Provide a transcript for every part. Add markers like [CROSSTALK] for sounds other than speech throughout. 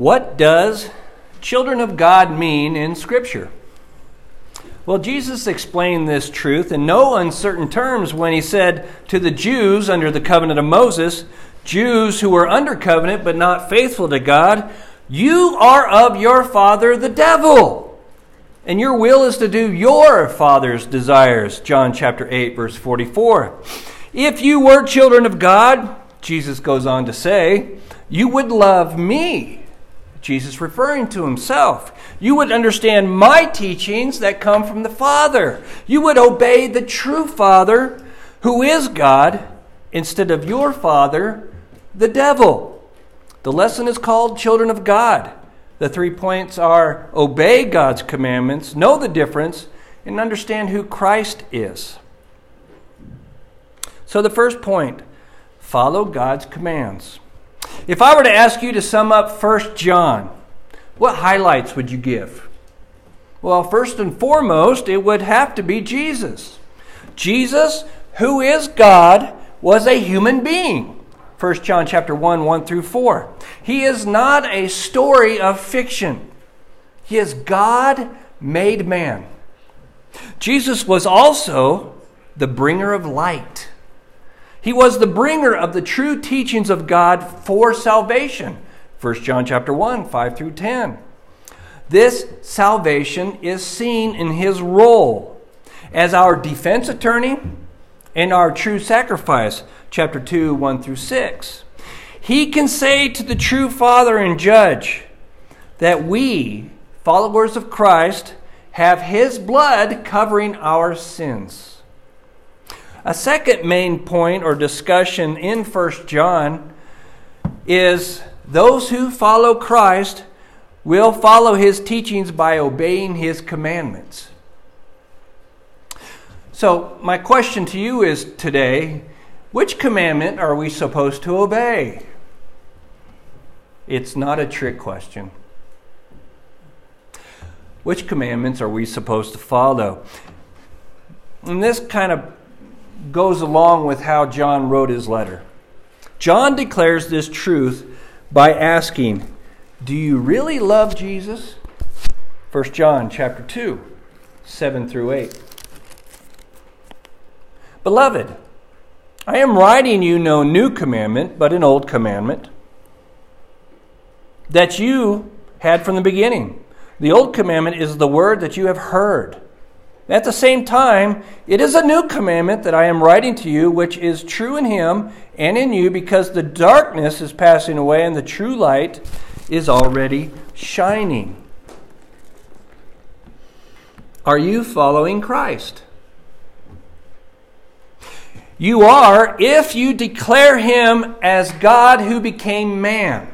What does children of God mean in Scripture? Well, Jesus explained this truth in no uncertain terms when he said to the Jews under the covenant of Moses, Jews who were under covenant but not faithful to God, you are of your father the devil, and your will is to do your father's desires. John chapter 8, verse 44. If you were children of God, Jesus goes on to say, you would love me Jesus referring to himself. You would understand my teachings that come from the Father. You would obey the true Father, who is God, instead of your Father, the devil. The lesson is called Children of God. The three points are obey God's commandments, know the difference, and understand who Christ is. So, the first point follow God's commands. If I were to ask you to sum up 1 John, what highlights would you give? Well, first and foremost, it would have to be Jesus. Jesus, who is God, was a human being. 1 John chapter 1, 1 through 4. He is not a story of fiction. He is God made man. Jesus was also the bringer of light. He was the bringer of the true teachings of God for salvation. 1 John chapter 1, 5 through 10. This salvation is seen in his role as our defense attorney and our true sacrifice, chapter 2, 1 through 6. He can say to the true Father and Judge that we, followers of Christ, have his blood covering our sins. A second main point or discussion in 1 John is those who follow Christ will follow his teachings by obeying his commandments. So, my question to you is today which commandment are we supposed to obey? It's not a trick question. Which commandments are we supposed to follow? And this kind of goes along with how John wrote his letter. John declares this truth by asking, "Do you really love Jesus?" 1 John chapter 2, 7 through 8. Beloved, I am writing you no new commandment, but an old commandment that you had from the beginning. The old commandment is the word that you have heard. At the same time, it is a new commandment that I am writing to you, which is true in him and in you, because the darkness is passing away and the true light is already shining. Are you following Christ? You are if you declare him as God who became man.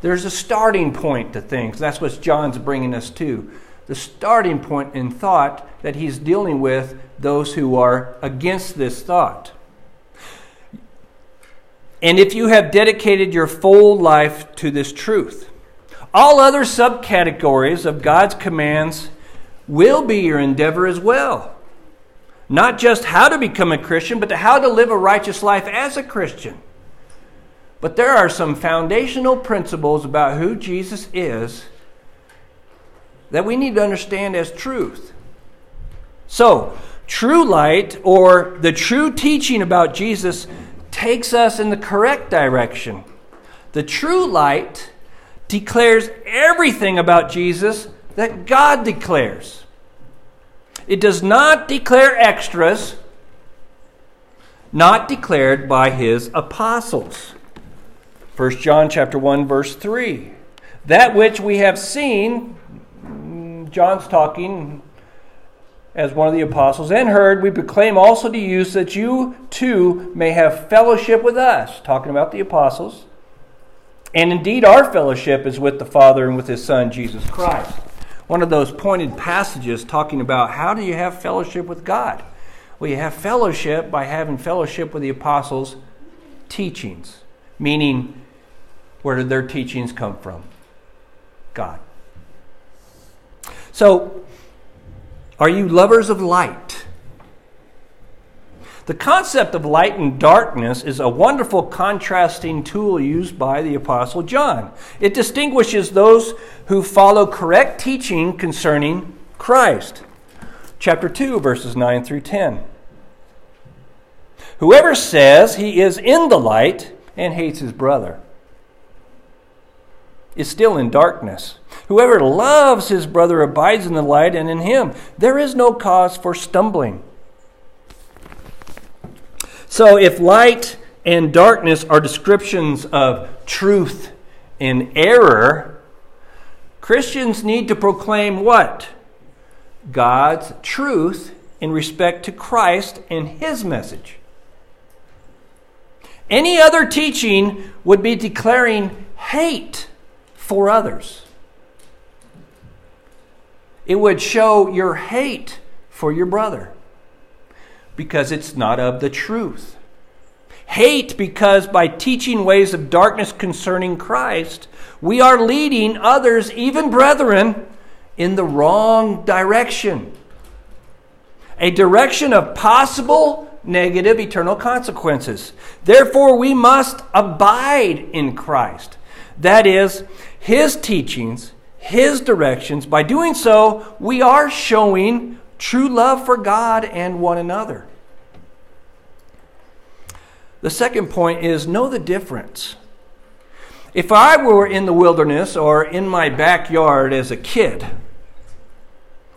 There's a starting point to things. That's what John's bringing us to the starting point in thought that he's dealing with those who are against this thought. And if you have dedicated your full life to this truth, all other subcategories of God's commands will be your endeavor as well. Not just how to become a Christian, but how to live a righteous life as a Christian. But there are some foundational principles about who Jesus is that we need to understand as truth. So, true light or the true teaching about Jesus takes us in the correct direction. The true light declares everything about Jesus that God declares. It does not declare extras not declared by his apostles. 1 John chapter 1 verse 3. That which we have seen John's talking as one of the apostles, and heard, we proclaim also to you so that you too may have fellowship with us, talking about the apostles. And indeed, our fellowship is with the Father and with His Son, Jesus Christ. One of those pointed passages talking about how do you have fellowship with God? Well, you have fellowship by having fellowship with the apostles' teachings, meaning, where did their teachings come from? God. So, are you lovers of light? The concept of light and darkness is a wonderful contrasting tool used by the Apostle John. It distinguishes those who follow correct teaching concerning Christ. Chapter 2, verses 9 through 10. Whoever says he is in the light and hates his brother is still in darkness. Whoever loves his brother abides in the light, and in him there is no cause for stumbling. So, if light and darkness are descriptions of truth and error, Christians need to proclaim what? God's truth in respect to Christ and his message. Any other teaching would be declaring hate for others. It would show your hate for your brother because it's not of the truth. Hate because by teaching ways of darkness concerning Christ, we are leading others, even brethren, in the wrong direction. A direction of possible negative eternal consequences. Therefore, we must abide in Christ. That is, his teachings, His directions. By doing so, we are showing true love for God and one another. The second point is know the difference. If I were in the wilderness or in my backyard as a kid,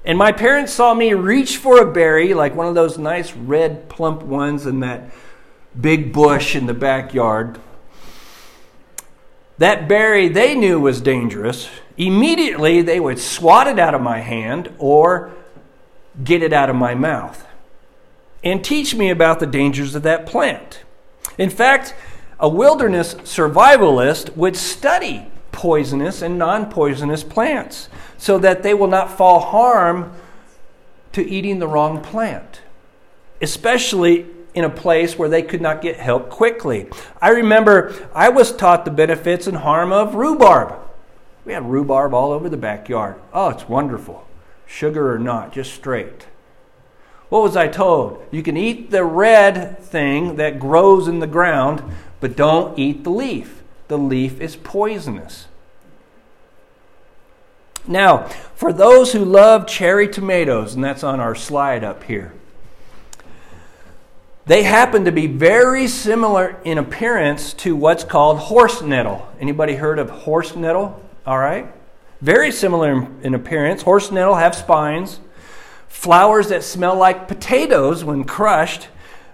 and my parents saw me reach for a berry, like one of those nice red plump ones in that big bush in the backyard, that berry they knew was dangerous, immediately they would swat it out of my hand or get it out of my mouth and teach me about the dangers of that plant. In fact, a wilderness survivalist would study poisonous and non poisonous plants so that they will not fall harm to eating the wrong plant, especially in a place where they could not get help quickly. I remember I was taught the benefits and harm of rhubarb. We had rhubarb all over the backyard. Oh, it's wonderful. Sugar or not, just straight. What was I told? You can eat the red thing that grows in the ground, but don't eat the leaf. The leaf is poisonous. Now, for those who love cherry tomatoes, and that's on our slide up here, they happen to be very similar in appearance to what's called horse nettle. Anybody heard of horse nettle? All right. Very similar in, appearance. Horse nettle have spines, flowers that smell like potatoes when crushed,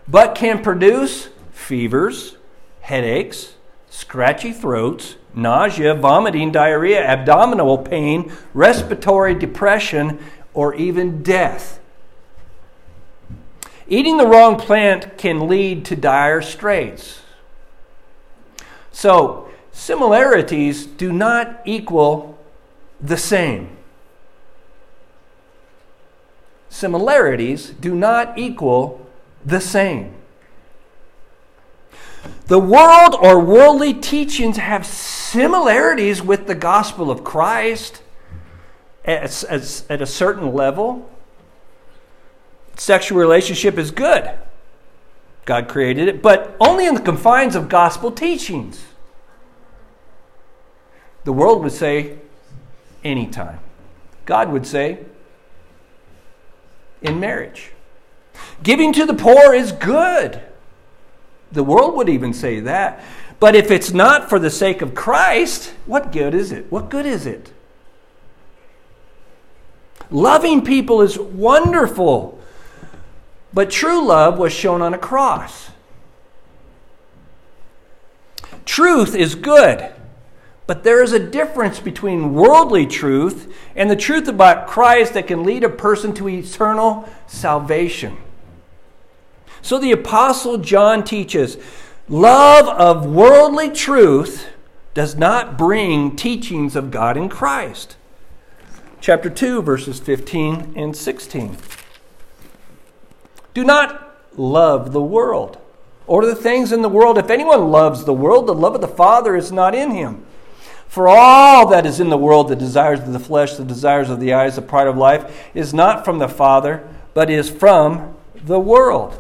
but can produce fevers, headaches, scratchy throats, nausea, vomiting, diarrhea, abdominal pain, respiratory depression, or even death. Eating the wrong plant can lead to dire straits. So, similarities do not equal the same. Similarities do not equal the same. The world or worldly teachings have similarities with the gospel of Christ at, at, at a certain level sexual relationship is good. God created it, but only in the confines of gospel teachings. The world would say anytime. God would say in marriage. Giving to the poor is good. The world would even say that. But if it's not for the sake of Christ, what good is it? What good is it? Loving people is wonderful. But true love was shown on a cross. Truth is good, but there is a difference between worldly truth and the truth about Christ that can lead a person to eternal salvation. So the Apostle John teaches love of worldly truth does not bring teachings of God in Christ. Chapter 2, verses 15 and 16. Do not love the world or the things in the world. If anyone loves the world, the love of the Father is not in him. For all that is in the world, the desires of the flesh, the desires of the eyes, the pride of life, is not from the Father, but is from the world.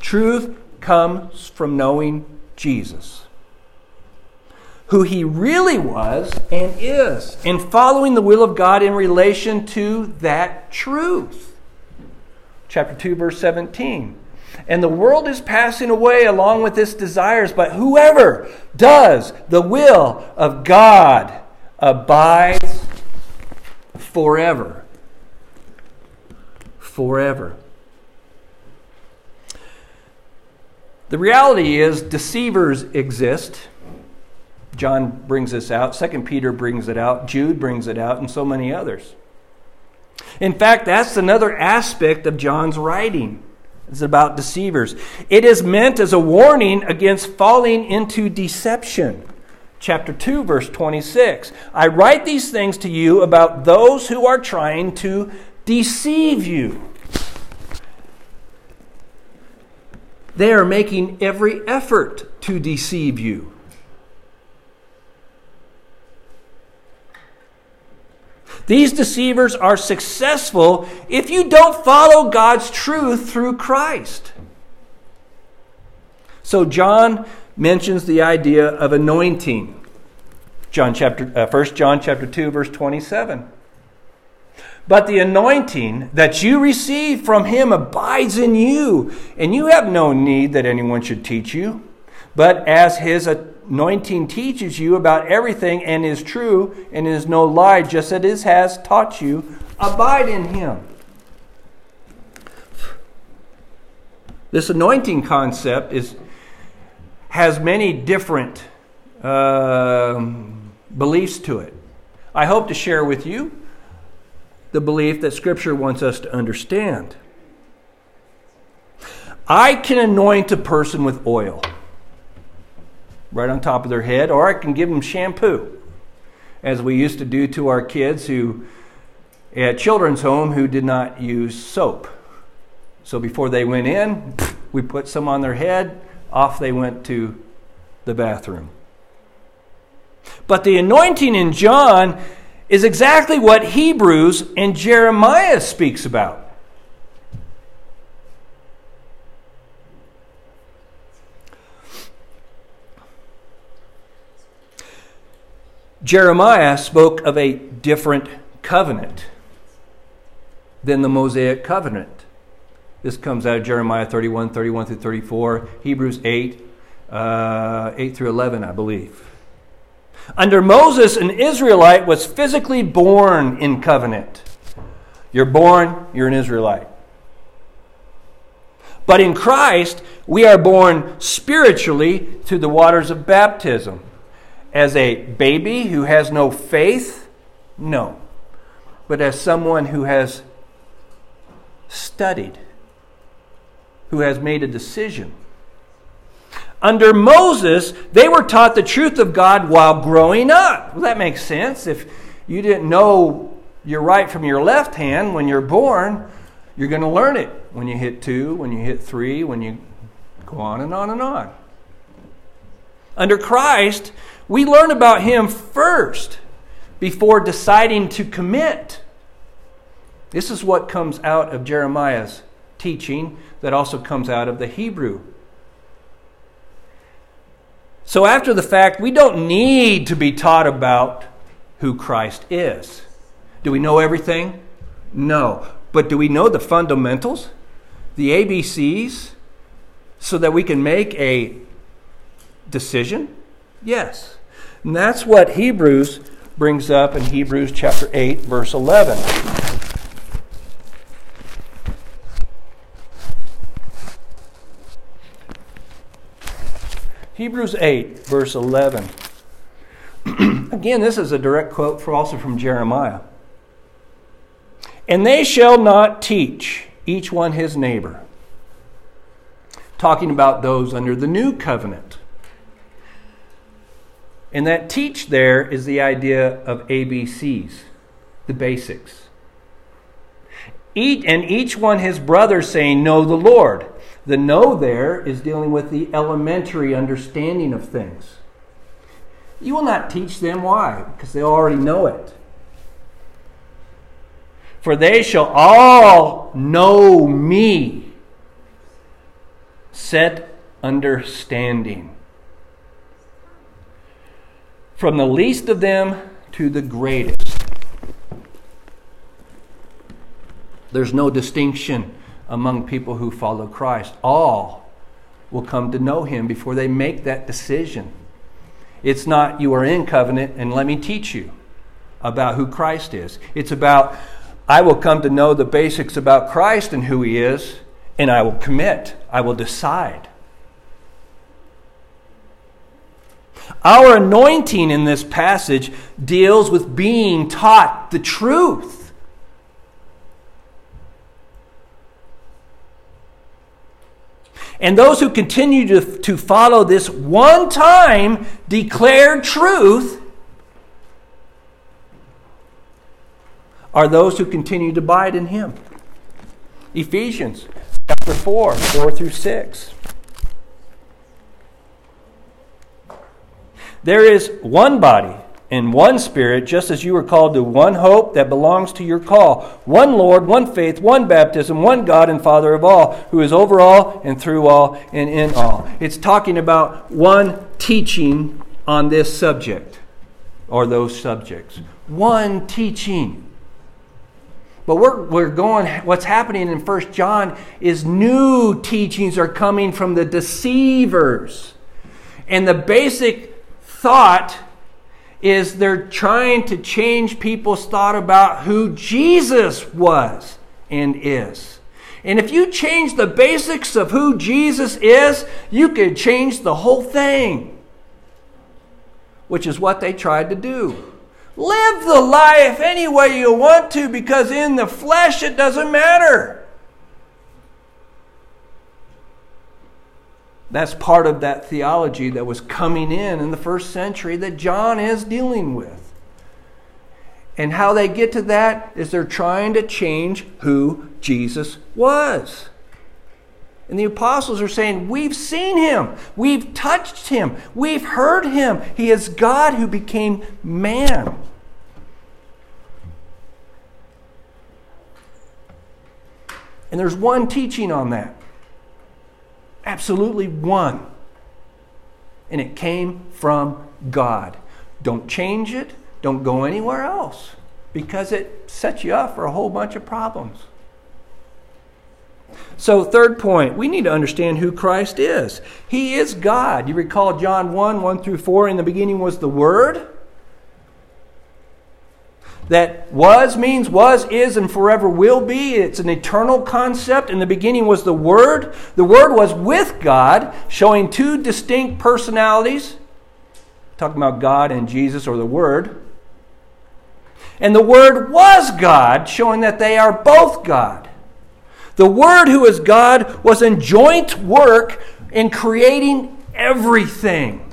Truth comes from knowing Jesus, who he really was and is, and following the will of God in relation to that truth. Chapter 2, verse 17. And the world is passing away along with its desires, but whoever does the will of God abides forever. Forever. The reality is, deceivers exist. John brings this out. Second Peter brings it out. Jude brings it out, and so many others. In fact, that's another aspect of John's writing. It's about deceivers. It is meant as a warning against falling into deception. Chapter 2, verse 26. I write these things to you about those who are trying to deceive you. They are making every effort to deceive you. These deceivers are successful if you don't follow God's truth through Christ. So John mentions the idea of anointing. John chapter uh, 1 John chapter 2 verse 27. But the anointing that you receive from him abides in you, and you have no need that anyone should teach you. But as his anointing teaches you about everything and is true and is no lie, just as it has taught you, abide in him. This anointing concept is, has many different uh, beliefs to it. I hope to share with you the belief that Scripture wants us to understand. I can anoint a person with oil right on top of their head, or I can give them shampoo, as we used to do to our kids who at children's home who did not use soap. So before they went in, we put some on their head, off they went to the bathroom. But the anointing in John is exactly what Hebrews and Jeremiah speaks about. Jeremiah spoke of a different covenant than the Mosaic covenant. This comes out of Jeremiah 31, 31 through 34, Hebrews 8, uh, 8 through 11, I believe. Under Moses, an Israelite was physically born in covenant. You're born, you're an Israelite. But in Christ, we are born spiritually through the waters of baptism. As a baby who has no faith? No. But as someone who has studied, who has made a decision under Moses, they were taught the truth of God while growing up. Well, that makes sense. If you didn't know your right from your left hand when you're born, you're going to learn it when you hit two, when you hit three, when you go on and on and on. Under Christ, we learn about Him first before deciding to commit. This is what comes out of Jeremiah's teaching that also comes out of the Hebrew so, after the fact, we don't need to be taught about who Christ is. Do we know everything? No. But do we know the fundamentals, the ABCs, so that we can make a decision? Yes. And that's what Hebrews brings up in Hebrews chapter 8, verse 11. Hebrews 8, verse 11. [CLEARS THROAT] Again, this is a direct quote also from Jeremiah. And they shall not teach each one his neighbor. Talking about those under the new covenant. And that teach there is the idea of ABCs, the basics. Eat and each one his brother, saying, Know the Lord. The know there is dealing with the elementary understanding of things. You will not teach them why, because they already know it. For they shall all know me, set understanding. From the least of them to the greatest. There's no distinction among people who follow Christ. All will come to know him before they make that decision. It's not you are in covenant and let me teach you about who Christ is. It's about I will come to know the basics about Christ and who he is, and I will commit. I will decide. Our anointing in this passage deals with being taught the truth. And those who continue to, to follow this one time declared truth are those who continue to abide in Him. Ephesians chapter 4, 4 through 6. There is one body and one Spirit, just as you were called to one hope that belongs to your call. One Lord, one faith, one baptism, one God and Father of all, who is over all and through all and in all. It's talking about one teaching on this subject or those subjects. One teaching. But we're, we're going, what's happening in First John is new teachings are coming from the deceivers. And the basic thought is they're trying to change people's thought about who Jesus was and is. And if you change the basics of who Jesus is, you could change the whole thing, which is what they tried to do. Live the life any way you want to because in the flesh it doesn't matter. That's part of that theology that was coming in in the first century that John is dealing with. And how they get to that is they're trying to change who Jesus was. And the apostles are saying, We've seen him. We've touched him. We've heard him. He is God who became man. And there's one teaching on that. Absolutely one. And it came from God. Don't change it. Don't go anywhere else because it sets you up for a whole bunch of problems. So, third point, we need to understand who Christ is. He is God. You recall John 1 1 through 4. In the beginning was the Word. That was means was, is, and forever will be. It's an eternal concept. In the beginning was the Word. The Word was with God, showing two distinct personalities. Talking about God and Jesus or the Word. And the Word was God, showing that they are both God. The Word, who is God, was in joint work in creating everything.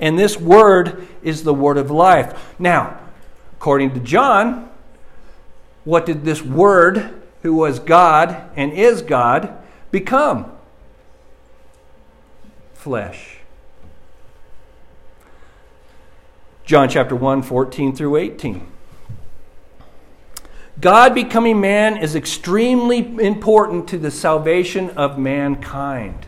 And this Word is the Word of life. Now, according to John, what did this Word, who was God and is God, become? Flesh. John chapter 1, 14 through 18. God becoming man is extremely important to the salvation of mankind.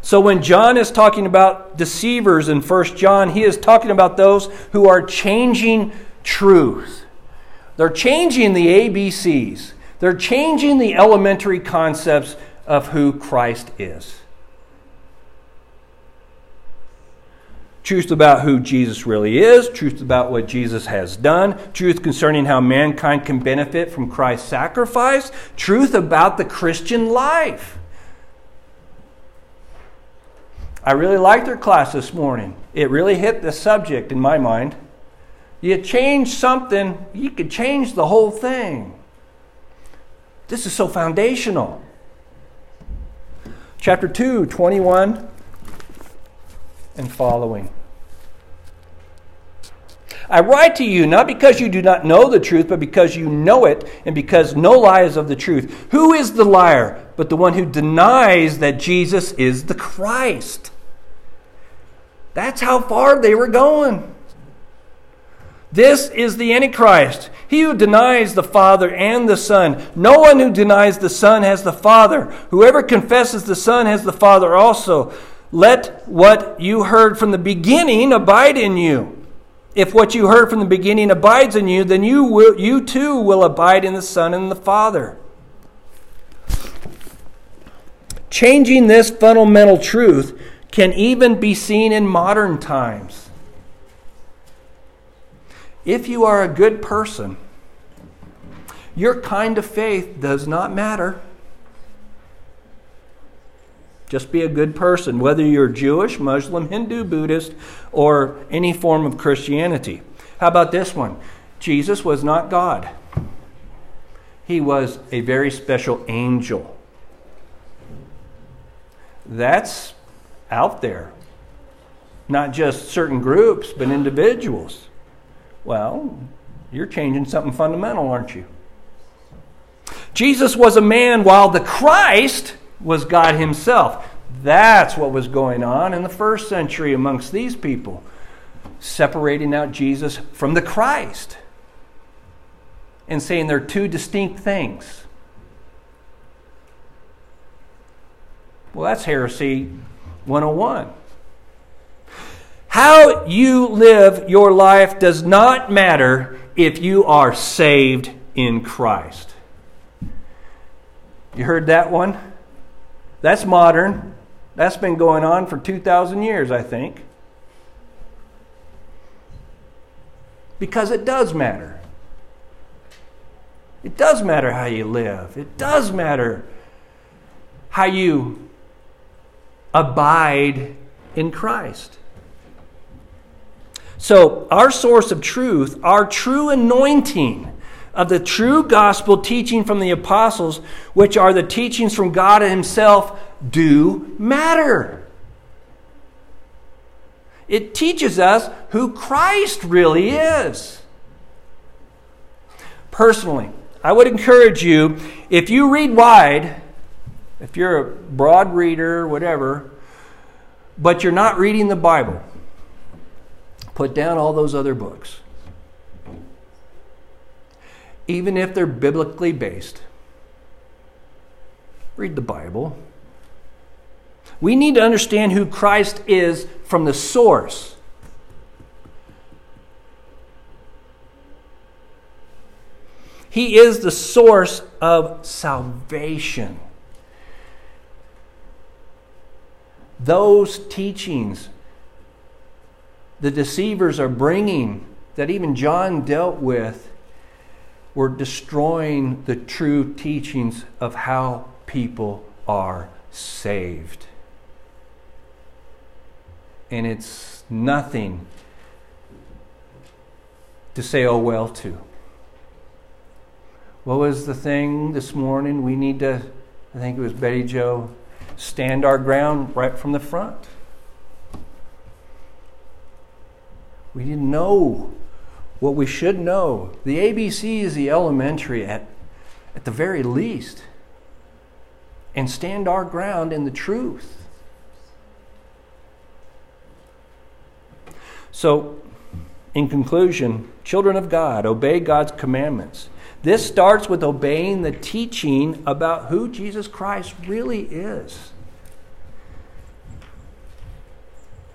So when John is talking about deceivers in 1 John, he is talking about those who are changing truth. They're changing the ABCs. They're changing the elementary concepts of who Christ is. truth about who Jesus really is, truth about what Jesus has done, truth concerning how mankind can benefit from Christ's sacrifice, truth about the Christian life. I really liked their class this morning. It really hit the subject in my mind. You change something, you could change the whole thing. This is so foundational. Chapter 2, 21 and following. I write to you not because you do not know the truth, but because you know it, and because no lie is of the truth. Who is the liar but the one who denies that Jesus is the Christ? That's how far they were going. This is the Antichrist, he who denies the Father and the Son. No one who denies the Son has the Father. Whoever confesses the Son has the Father also. Let what you heard from the beginning abide in you. If what you heard from the beginning abides in you, then you, will, you too will abide in the Son and the Father. Changing this fundamental truth can even be seen in modern times. If you are a good person, your kind of faith does not matter. Just be a good person, whether you're Jewish, Muslim, Hindu, Buddhist, or any form of Christianity. How about this one? Jesus was not God, he was a very special angel. That's out there. Not just certain groups, but individuals. Well, you're changing something fundamental, aren't you? Jesus was a man while the Christ was God Himself. That's what was going on in the first century amongst these people, separating out Jesus from the Christ and saying they're two distinct things. Well, that's heresy 101. How you live your life does not matter if you are saved in Christ. You heard that one? That's modern. That's been going on for 2,000 years, I think. Because it does matter. It does matter how you live. It does matter how you abide in Christ. So, our source of truth, our true anointing of the true gospel teaching from the apostles, which are the teachings from God Himself, do matter. It teaches us who Christ really is. Personally, I would encourage you, if you read wide, if you're a broad reader, whatever, but you're not reading the Bible, put down all those other books. Even if they're biblically based, read the Bible. We need to understand who Christ is from the source. He is the source of salvation. Those teachings the deceivers are bringing, that even John dealt with, were destroying the true teachings of how people are saved. And it's nothing to say, oh, well, to. What was the thing this morning? We need to, I think it was Betty Joe stand our ground right from the front. We didn't know what we should know. The ABC is the elementary at, at the very least. And stand our ground in the truth. So, in conclusion, children of God, obey God's commandments. This starts with obeying the teaching about who Jesus Christ really is.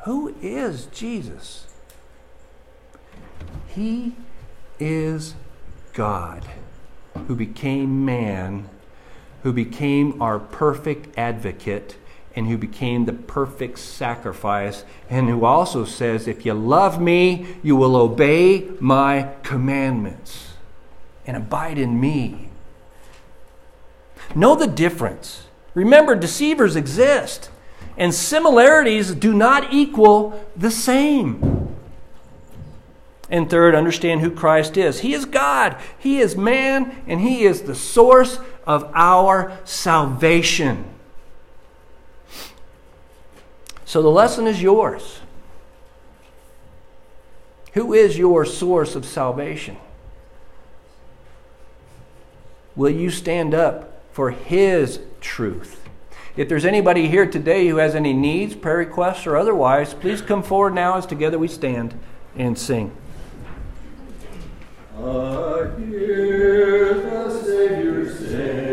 Who is Jesus? He is God who became man, who became our perfect advocate, and who became the perfect sacrifice, and who also says, If you love me, you will obey my commandments and abide in me. Know the difference. Remember, deceivers exist, and similarities do not equal the same. And third, understand who Christ is. He is God, He is man, and He is the source of our salvation. So the lesson is yours. Who is your source of salvation? Will you stand up for His truth? If there's anybody here today who has any needs, prayer requests, or otherwise, please come forward now as together we stand and sing. I hear the Savior say,